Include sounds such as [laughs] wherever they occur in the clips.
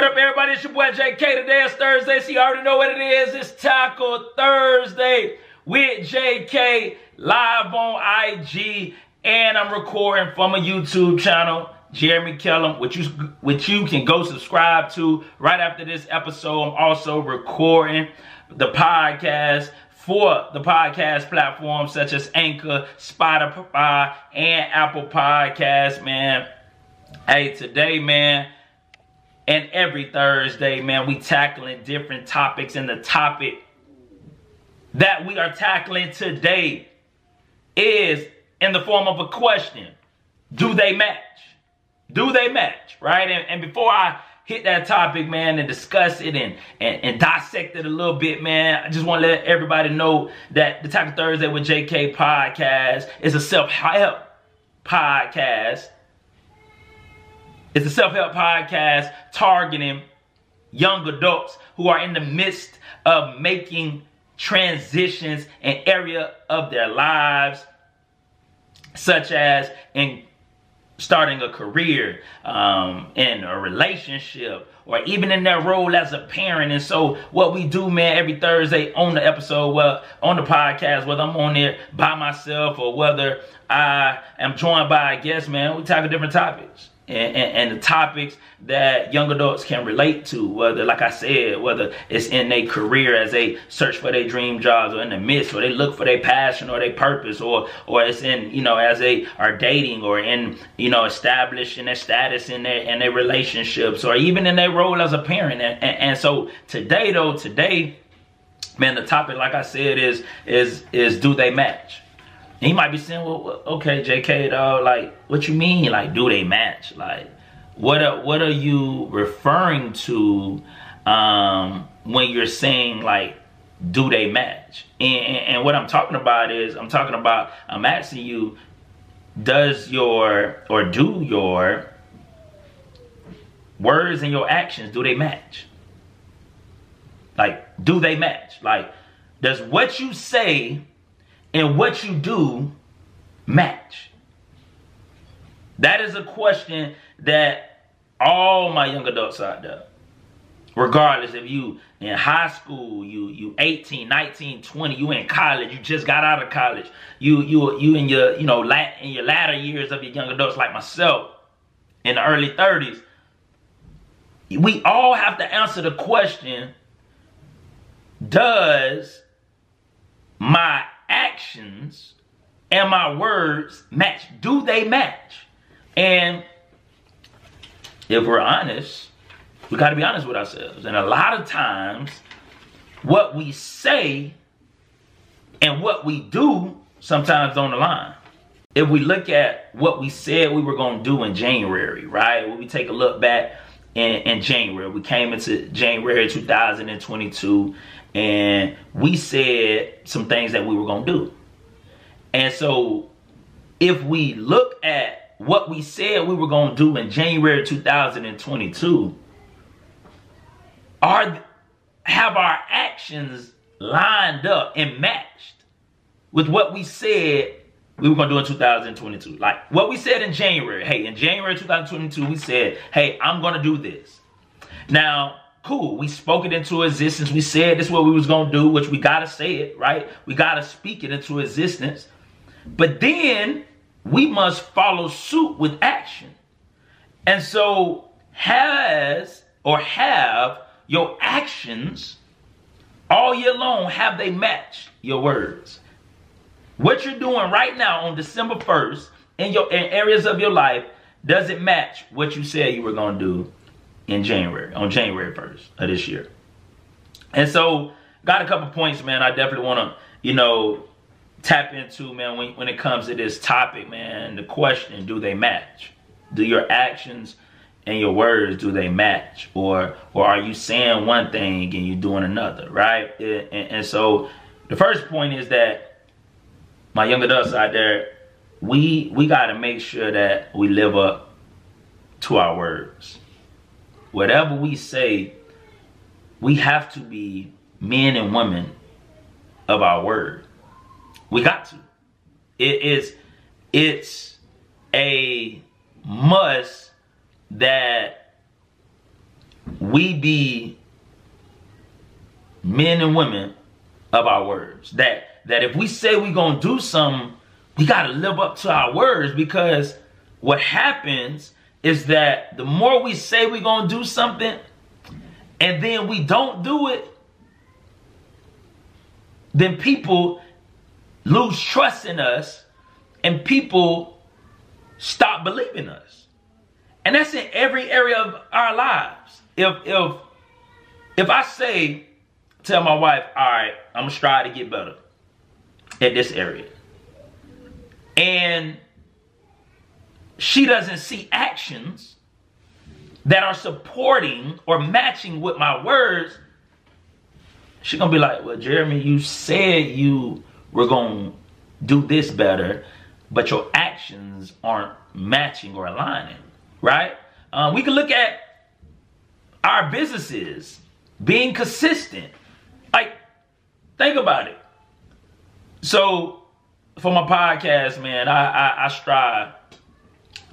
What up, everybody? It's your boy JK. Today is Thursday, so you already know what it is. It's Tackle Thursday with JK live on IG, and I'm recording from a YouTube channel, Jeremy Kellem, which you which you can go subscribe to right after this episode. I'm also recording the podcast for the podcast platforms such as Anchor, Spotify, and Apple Podcasts, man. Hey, today, man and every Thursday, man, we tackling different topics. And the topic that we are tackling today is in the form of a question. Do they match? Do they match? Right? And, and before I hit that topic, man, and discuss it and, and, and dissect it a little bit, man, I just want to let everybody know that the Tackle Thursday with JK podcast is a self-help podcast it's a self-help podcast targeting young adults who are in the midst of making transitions in area of their lives, such as in starting a career, um, in a relationship, or even in their role as a parent. And so what we do, man, every Thursday on the episode, well, on the podcast, whether I'm on there by myself or whether I am joined by a guest, man, we tackle different topics and, and, the topics that young adults can relate to, whether, like I said, whether it's in their career as they search for their dream jobs or in the midst, or they look for their passion or their purpose, or or it's in, you know, as they are dating or in, you know, establishing their status in their in their relationships, or even in their role as a parent. And, and, and so today, though, today, man, the topic, like I said, is is is do they match? He might be saying, well, okay, JK, dog, like, what you mean? Like, do they match? Like, what are, what are you referring to um, when you're saying, like, do they match? And, and, and what I'm talking about is, I'm talking about, I'm asking you, does your, or do your words and your actions, do they match? Like, do they match? Like, does what you say and what you do match? That is a question that all my young adults out there, regardless if you in high school, you you 18, 19, 20, you in college, you just got out of college, you you you in your you know lat, in your latter years of your young adults like myself in the early 30s, we all have to answer the question, does my actions and my words match? Do they match? And if we're honest, we got to be honest with ourselves. And a lot of times, what we say and what we do sometimes don't align. If we look at what we said we were going to do in January, right? When we take a look back in, in January, we came into January 2022 and we said some things that we were going to do. And so if we look at what we said we were going to do in January 2022, are have our actions lined up and matched with what we said we were going to do in 2022. Like what we said in January. Hey, in January 2022, we said, hey, I'm going to do this. Now, cool. We spoke it into existence. We said this is what we was to do, which we got to say it, right? We got to speak it into existence. But then we must follow suit with action. And so has or have your actions all year long, have they matched your words? What you're doing right now on December 1st in your in areas of your life, does it match what you said you were to do in January, on January 1st of this year. And so, got a couple points, man. I definitely want to, you know, tap into, man, when, when it comes to this topic, man, the question, do they match? Do your actions and your words, do they match? Or or are you saying one thing and you're doing another, right? And, and so, the first point is that my young adults out there, we we got to make sure that we live up to our words whatever we say, we have to be men and women of our word. We got to. It is it's a must that we be men and women of our words. That that if we say we're gonna do something, we gotta live up to our words because what happens is that the more we say we're gonna do something and then we don't do it, then people lose trust in us and people stop believing us. And that's in every area of our lives. If if if I say tell my wife, all right, I'm gonna try to get better at this area. And she doesn't see actions that are supporting or matching with my words, she's gonna be like, Well, Jeremy, you said you were gonna do this better, but your actions aren't matching or aligning, right? Um, we can look at our businesses being consistent. Like, think about it. So, for my podcast, man, I, I, I strive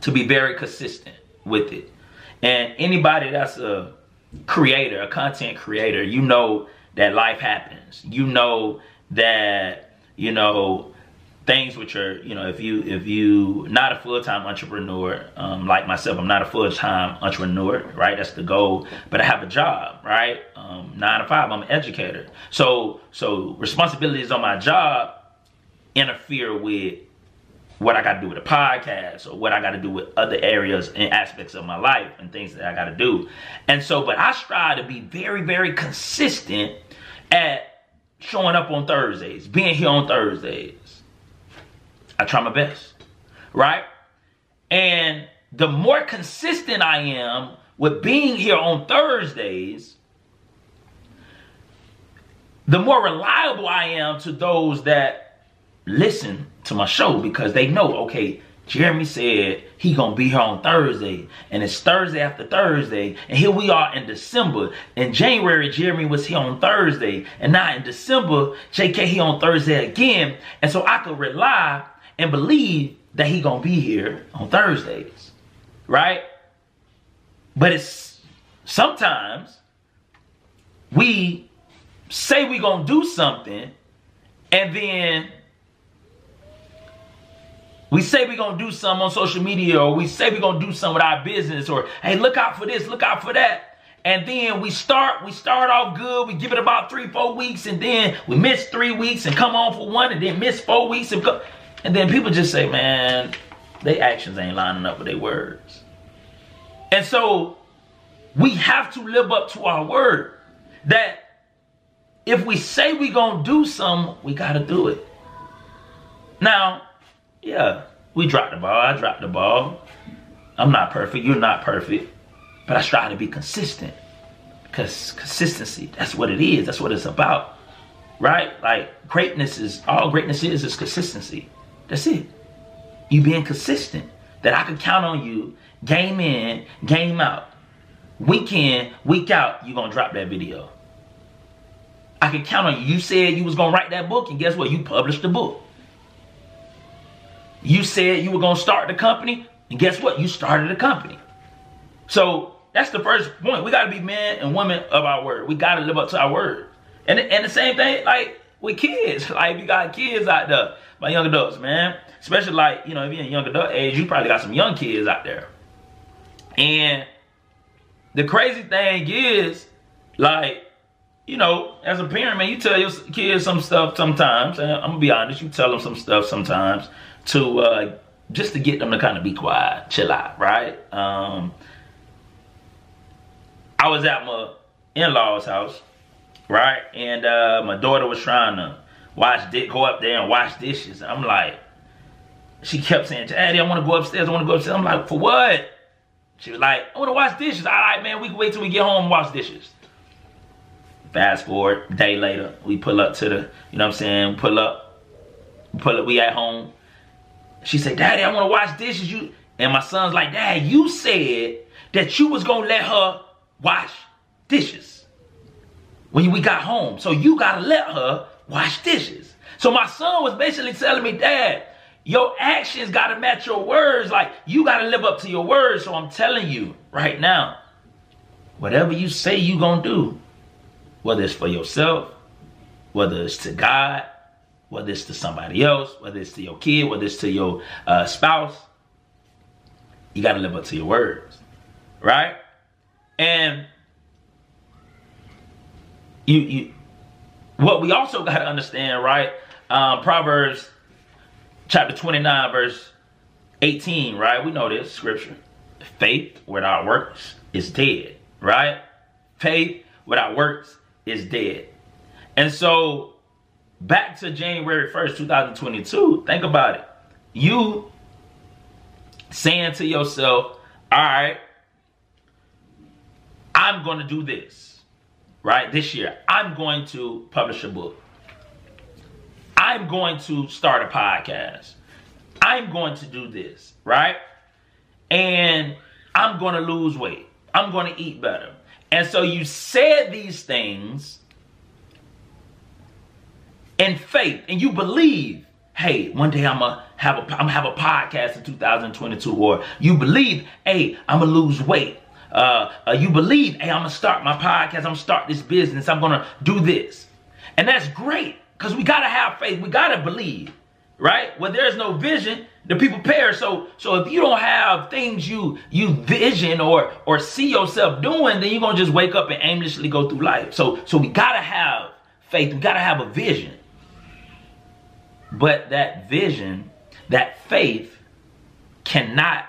to be very consistent with it. And anybody that's a creator, a content creator, you know that life happens. You know that, you know, things which are, you know, if you if you not a full-time entrepreneur, um, like myself, I'm not a full-time entrepreneur, right? That's the goal. But I have a job, right? Um, nine to five, I'm an educator. So so responsibilities on my job interfere with what I got to do with a podcast or what I got to do with other areas and aspects of my life and things that I got to do. And so, but I strive to be very, very consistent at showing up on Thursdays, being here on Thursdays. I try my best, right? And the more consistent I am with being here on Thursdays, the more reliable I am to those that listen to my show because they know, okay, Jeremy said he gonna be here on Thursday, and it's Thursday after Thursday, and here we are in December. In January, Jeremy was here on Thursday, and now in December, JK here on Thursday again, and so I could rely and believe that he gonna be here on Thursdays, right? But it's sometimes we say we gonna do something, and then we say we're gonna do something on social media, or we say we're gonna do something with our business, or hey, look out for this, look out for that. And then we start, we start off good, we give it about three, four weeks, and then we miss three weeks and come on for one, and then miss four weeks and. And then people just say, man, their actions ain't lining up with their words. And so we have to live up to our word. That if we say we're gonna do something, we gotta do it. Now, yeah, we dropped the ball. I dropped the ball. I'm not perfect. You're not perfect. But I strive to be consistent. Because consistency, that's what it is. That's what it's about. Right? Like greatness is, all greatness is, is consistency. That's it. You being consistent. That I can count on you, game in, game out. Week in, week out, you're going to drop that video. I can count on you. You said you was going to write that book, and guess what? You published the book. You said you were going to start the company, and guess what? You started a company. So that's the first point. We got to be men and women of our word. We got to live up to our word. And, and the same thing, like with kids. [laughs] Like if you got kids out there, my young adults, man. Especially like, you know, if you're in young adult age, you probably got some young kids out there. And the crazy thing is, like, you know, as a parent, man, you tell your kids some stuff sometimes. And I'm gonna be honest, you tell them some stuff sometimes to uh, just to get them to kind of be quiet, chill out, right? Um, I was at my in-laws house, right? And uh, my daughter was trying to wash, go up there and wash dishes. I'm like, she kept saying, Daddy, I want to go upstairs. I want to go upstairs. I'm like, for what? She was like, I want to wash dishes. All right, man, we can wait till we get home and wash dishes. Fast forward, day later, we pull up to the, you know what I'm saying, pull up, pull up, we at home. She said, Daddy, I want to wash dishes. You And my son's like, Dad, you said that you was to let her wash dishes when we got home. So you got to let her wash dishes. So my son was basically telling me, Dad, your actions got to match your words. Like, you got to live up to your words. So I'm telling you right now, whatever you say you gonna do, whether it's for yourself, whether it's to God, whether it's to somebody else, whether it's to your kid, whether it's to your uh, spouse, you got to live up to your words, right? And you, you, what we also got to understand, right? Um, Proverbs chapter 29, verse 18, right? We know this scripture. Faith without works is dead, right? Faith without works is dead. And so back to January 1st, 2022, think about it. You saying to yourself, all right, I'm going to do this, right? This year, I'm going to publish a book. I'm going to start a podcast. I'm going to do this, right? And I'm going to lose weight. I'm going to eat better. And so you said these things in faith and you believe, hey, one day I'm gonna have a I'm gonna have a podcast in 2022, or you believe, hey, I'm gonna lose weight. Uh, uh, you believe, hey, I'm gonna start my podcast, I'm gonna start this business, I'm gonna do this. And that's great, because we gotta have faith, we gotta believe, right? When there's no vision, the people perish. So so if you don't have things you you vision or or see yourself doing, then you're gonna just wake up and aimlessly go through life. So so we gotta have faith, we gotta have a vision. But that vision, that faith cannot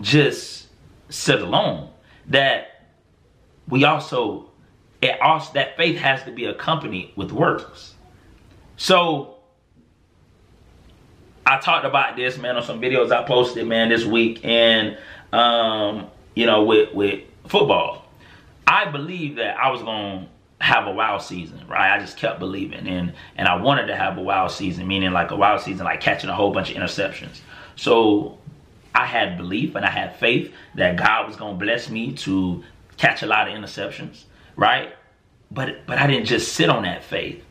just sit alone. That we also, it also that faith has to be accompanied with works. So I talked about this, man, on some videos I posted, man, this week, and um, you know, with with football. I believe that I was gonna have a wow season, right? I just kept believing and and I wanted to have a wow season, meaning like a wow season, like catching a whole bunch of interceptions. So I had belief and I had faith that God was gonna bless me to catch a lot of interceptions, right? But but I didn't just sit on that faith.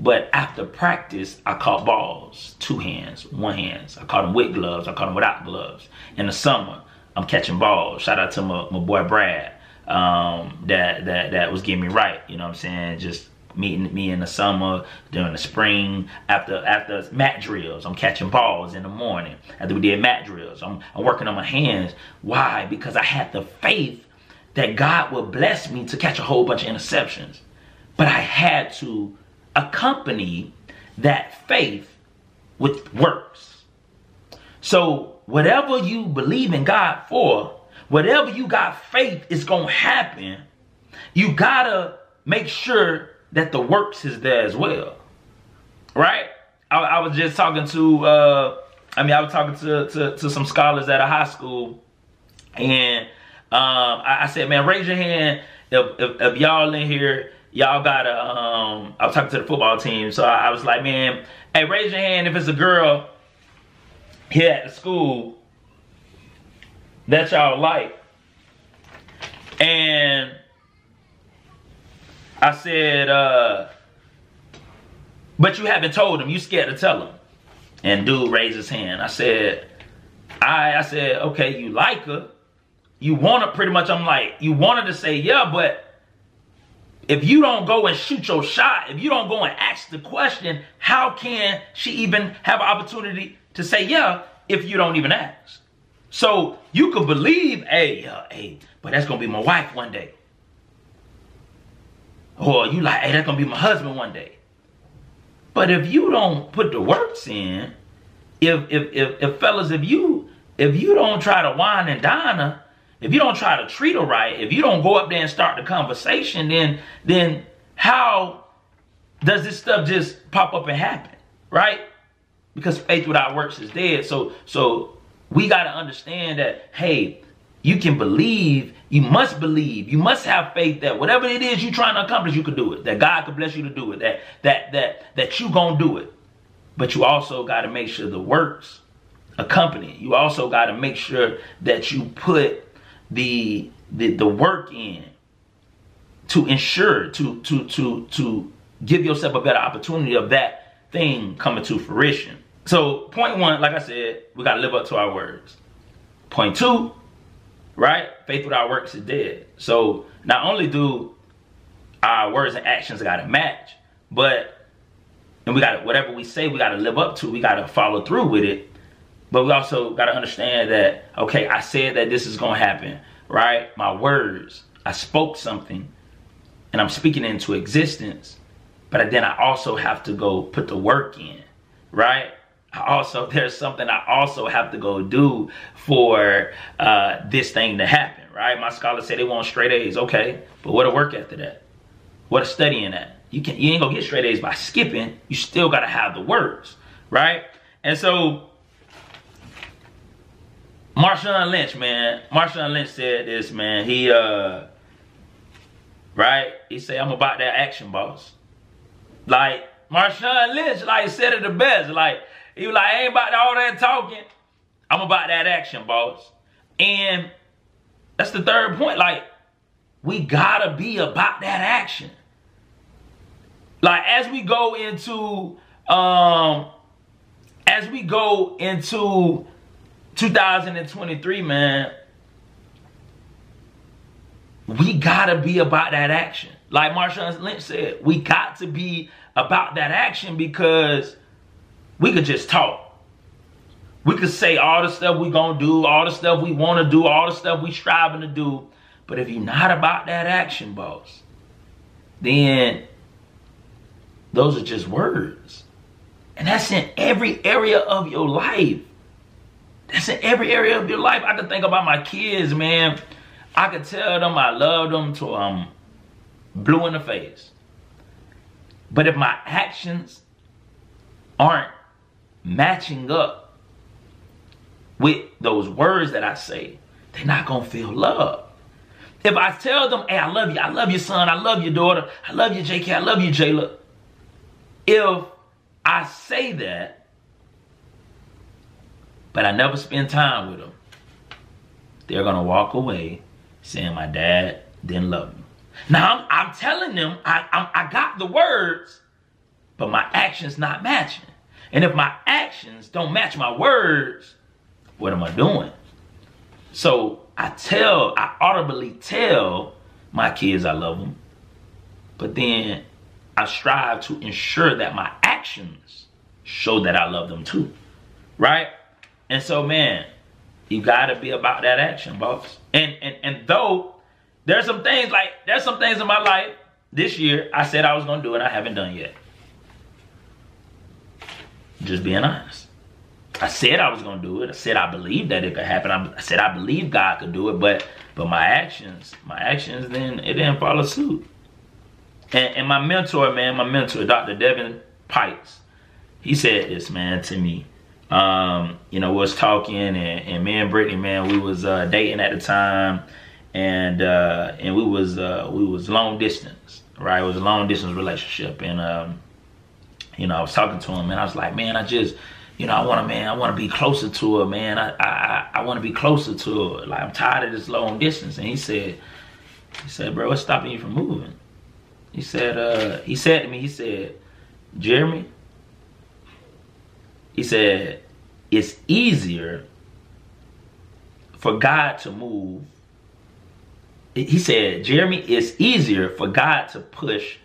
But after practice, I caught balls, two hands, one hands. I caught them with gloves, I caught them without gloves. In the summer, I'm catching balls. Shout out to my, my boy Brad um, that that that was getting me right. You know what I'm saying? Just meeting me in the summer, during the spring, after after mat drills. I'm catching balls in the morning. After we did mat drills, I'm, I'm working on my hands. Why? Because I had the faith that God would bless me to catch a whole bunch of interceptions. But I had to accompany that faith with works. So whatever you believe in God for, whatever you got faith is going to happen, you got to make sure that the works is there as well. Right? I, I was just talking to, uh, I mean, I was talking to, to, to some scholars at a high school, and um, I, I, said, man, raise your hand if, if, if y'all in here, y'all got a, um, I was talking to the football team, so I, I was like, man, hey, raise your hand if it's a girl here at the school that y'all like. And I said, uh, but you haven't told him. You scared to tell him. And dude raised his hand. I said, I, I said, okay, you like her. You want to pretty much, I'm like, you wanted to say yeah, but if you don't go and shoot your shot, if you don't go and ask the question, how can she even have an opportunity to say yeah if you don't even ask? So you could believe, hey, uh, hey, but that's gonna be my wife one day. Or you like, hey, that's gonna be my husband one day. But if you don't put the works in, if if if, if fellas, if you if you don't try to wine and dine her, if you don't try to treat her right, if you don't go up there and start the conversation, then then how does this stuff just pop up and happen, right? Because faith without works is dead. So so we got to understand that, hey, you can believe, you must believe, you must have faith that whatever it is you're trying to accomplish, you can do it. That God can bless you to do it. That that that that you gonna do it. But you also got to make sure the works accompany. You also got to make sure that you put the the, the work in to ensure to to to to give yourself a better opportunity of that thing coming to fruition. So point one, like I said, we got to live up to our words. Point two, right? Faith without works is dead. So not only do our words and actions got to match, but and we got to whatever we say, we got to live up to. We got to follow through with it. But we also got to understand that okay, I said that this is gonna happen, right? My words, I spoke something, and I'm speaking into existence. But then I also have to go put the work in, right? Also there's something I also have to go do for uh, this thing to happen, right? My scholars say they want straight A's, okay, but what a work after that? What a studying that? You can you ain't gonna get straight A's by skipping. You still gotta have the words, right? And so Marshawn Lynch, man, Marshawn Lynch said this, man. He uh right? He said, I'm about that action, boss. Like Marshawn Lynch, like said it the best. Like he was like, I ain't about all that talking. I'm about that action, boss. And that's the third point. Like, we gotta be about that action. Like, as we go into, um, as we go into 2023, man, we gotta be about that action. Like Marshawn Lynch said, we got to be about that action because we could just talk. We could say all the stuff we gonna do, all the stuff we wanna do, all the stuff we striving to do. But if you're not about that action, boss, then those are just words. And that's in every area of your life. That's in every area of your life. I can think about my kids, man. I could tell them I love them to um blue in the face. But if my actions aren't matching up with those words that I say, they're not going to feel love. If I tell them, hey, I love you, I love your son, I love your daughter, I love you, JK, I love you, Jayla. If I say that, but I never spend time with them, they're going to walk away saying my dad didn't love me. Now, I'm, I'm telling them I, I, I got the words, but my actions not matching. And if my actions don't match my words, what am I doing? So I tell, I audibly tell my kids I love them, but then I strive to ensure that my actions show that I love them too, right? And so, man, you gotta be about that action, boss. And and and though there's some things like there's some things in my life this year I said I was gonna do and I haven't done yet. Just being honest. I said I was gonna do it. I said I believed that it could happen. I said I believe God could do it, but but my actions, my actions, then it didn't follow suit. And, and my mentor, man, my mentor, Dr. Devin Pikes, he said this, man, to me. Um, you know, was talking and, and me and Brittany, man, we was uh, dating at the time, and uh, and we was uh, we was long distance, right? It was a long distance relationship, and um, you know, I was talking to him and I was like, man, I just, you know, I want to, man, I want to be closer to her, man. I, I, I want to be closer to her. Like, I'm tired of this long distance. And he said, he said, bro, what's stopping you from moving? He said, uh, he said to me, he said, Jeremy, he said, it's easier for God to move. He said, Jeremy, it's easier for God to push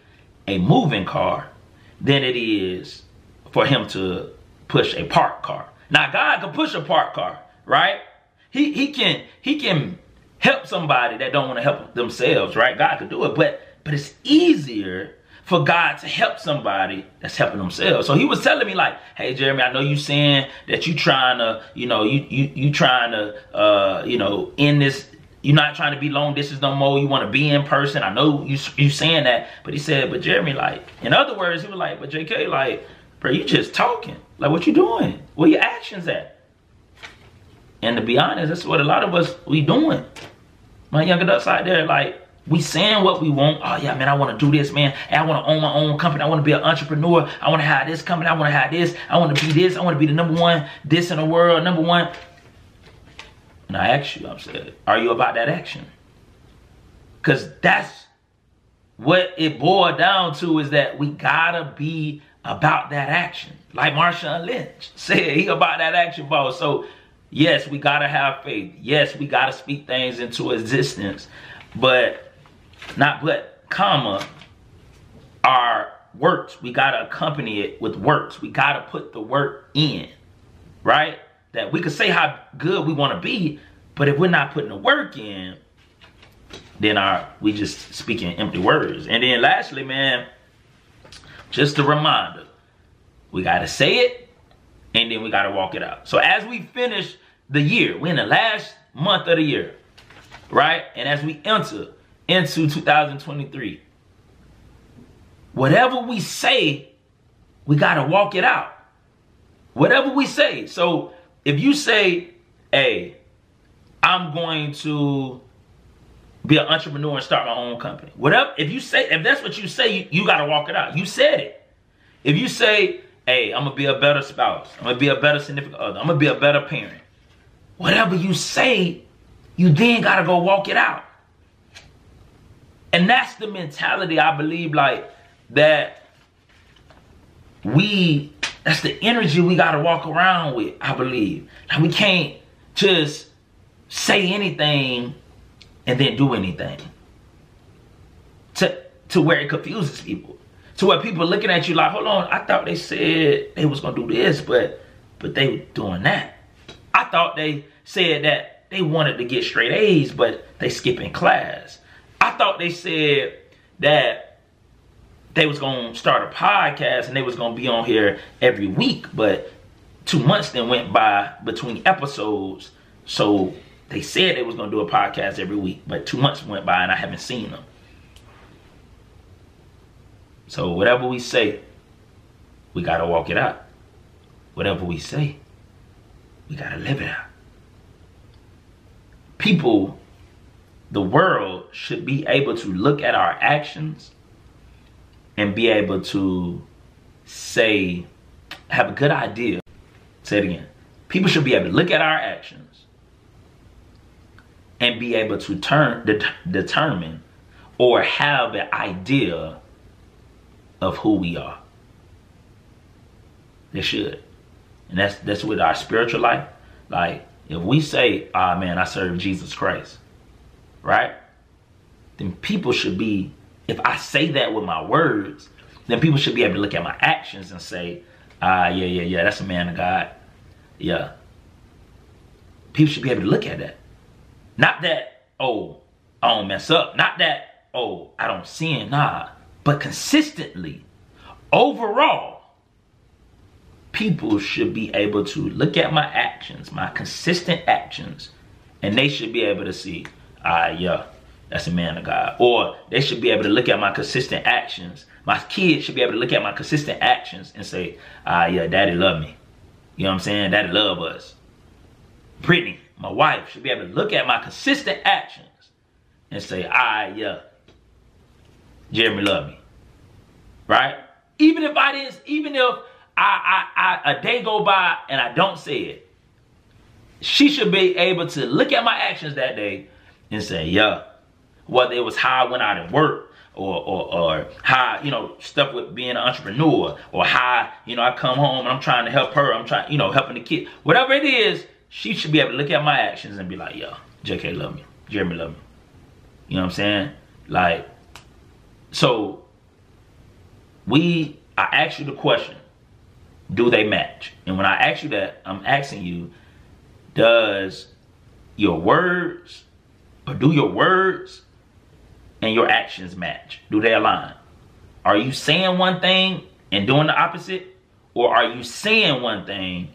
a moving car than it is for him to push a parked car. Now God can push a parked car, right? He he can he can help somebody that don't want to help themselves, right? God could do it, but but it's easier for God to help somebody that's helping themselves. So he was telling me like, hey Jeremy, I know you saying that you trying to, you know, you you you trying to uh, you know, in this you're not trying to be long distance no more. You want to be in person. I know you you saying that, but he said, but Jeremy, like, in other words, he was like, but JK, like, bro, you just talking. Like, what you doing? Where your actions at? And to be honest, that's what a lot of us we doing. My young adults out there, like, we saying what we want. Oh yeah, man, I want to do this, man. I want to own my own company. I want to be an entrepreneur. I want to have this company. I want to have this. I want to be this. I want to be the number one this in the world, number one. And I ask you, I'm saying, are you about that action? Because that's what it boiled down to is that we gotta be about that action. Like Marshawn Lynch [laughs] said, he about that action ball. So Yes, we gotta have faith. Yes, we gotta speak things into existence. But not but comma our works. We gotta accompany it with works. We gotta put the work in. Right? That we could say how good we want to be, but if we're not putting the work in, then our we just speaking empty words. And then lastly, man, just a reminder, we gotta say it, and then we gotta walk it out. So as we finish the year, we're in the last month of the year, right? And as we enter into 2023, whatever we say, we gotta walk it out. Whatever we say. So if you say, hey, I'm going to be an entrepreneur and start my own company. Whatever, if you say, if that's what you say, you, you got to walk it out. You said it. If you say, hey, I'm going to be a better spouse, I'm going to be a better significant other, I'm going to be a better parent, whatever you say, you then got to go walk it out. And that's the mentality I believe like that we, that's the energy we got to walk around with, I believe. Now we can't just say anything and then do anything. To to where it confuses people. To where people looking at you like, hold on, I thought they said they was gonna do this, but but they were doing that. I thought they said that they wanted to get straight A's, but they skipping class. I thought they said that they was gonna start a podcast and they was gonna be on here every week, but two months then went by between episodes. So they said they was gonna do a podcast every week, but two months went by and I haven't seen them. So whatever we say, we gotta walk it out. Whatever we say, we gotta live it out. People, the world should be able to look at our actions and be able to say, have a good idea. Say it again. People should be able to look at our actions and be able to turn de- determine or have an idea of who we are. They should. And that's that's with our spiritual life. Like if we say, ah oh, man, I serve Jesus Christ, right? Then people should be, if I say that with my words, then people should be able to look at my actions and say, ah, yeah, yeah, yeah, that's a man of God. Yeah. People should be able to look at that. Not that, oh, I don't mess up. Not that, oh, I don't sin. Nah. But consistently, overall, people should be able to look at my actions, my consistent actions, and they should be able to see, ah, yeah, that's a man of God. Or they should be able to look at my consistent actions. My kids should be able to look at my consistent actions and say, ah, yeah, daddy love me. You know what I'm saying? Daddy love us. Brittany, my wife should be able to look at my consistent actions and say, ah, yeah, Jeremy love me. Right? Even if I didn't, even if I, I, I, a day go by and I don't say it, she should be able to look at my actions that day and say, yeah, whether it was how I went out and worked, or, or, or how, you know, stuff with being an entrepreneur, or how, you know, I come home and I'm trying to help her, I'm trying, you know, helping the kid, whatever it is, she should be able to look at my actions and be like, yo, JK love me. Jeremy love me. You know what I'm saying? Like, so we, I asked you the question, do they match? And when I ask you that, I'm asking you, does your words, or do your words and your actions match? Do they align? Are you saying one thing and doing the opposite? Or are you saying one thing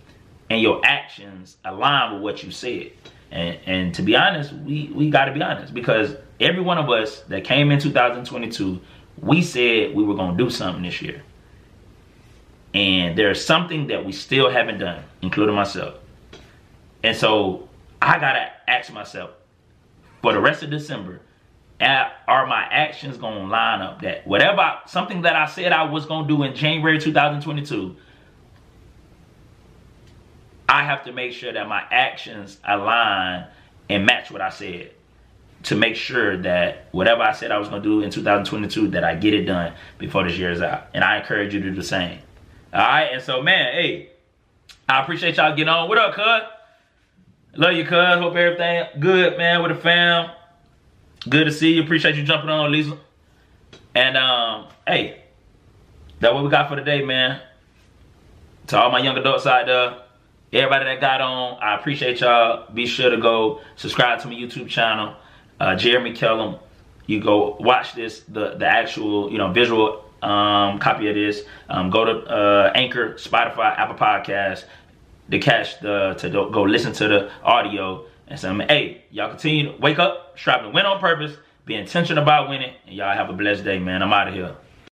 and your actions align with what you said. And and to be honest, we we got to be honest because every one of us that came in 2022, we said we were going to do something this year. And there's something that we still haven't done, including myself. And so I got to ask myself for the rest of December, are my actions going to line up that whatever something that I said I was going to do in January 2022 I have to make sure that my actions align and match what I said to make sure that whatever I said I was going to do in 2022 that I get it done before this year is out. And I encourage you to do the same. All right. And so, man, hey, I appreciate y'all getting on. What up, cuz? Love you, cuz. Hope everything good, man, with the fam. Good to see you. Appreciate you jumping on, Lisa. And um, hey, that's what we got for today, man. To all my young adults out there, everybody that got on, I appreciate y'all. Be sure to go subscribe to my YouTube channel, uh, Jeremy Kellem. You go watch this, the the actual, you know, visual um, copy of this. Um, go to uh, Anchor, Spotify, Apple Podcasts to catch the to go listen to the audio and say, hey, y'all continue to wake up, to win on purpose, be intentional about winning, and y'all have a blessed day, man. I'm out of here.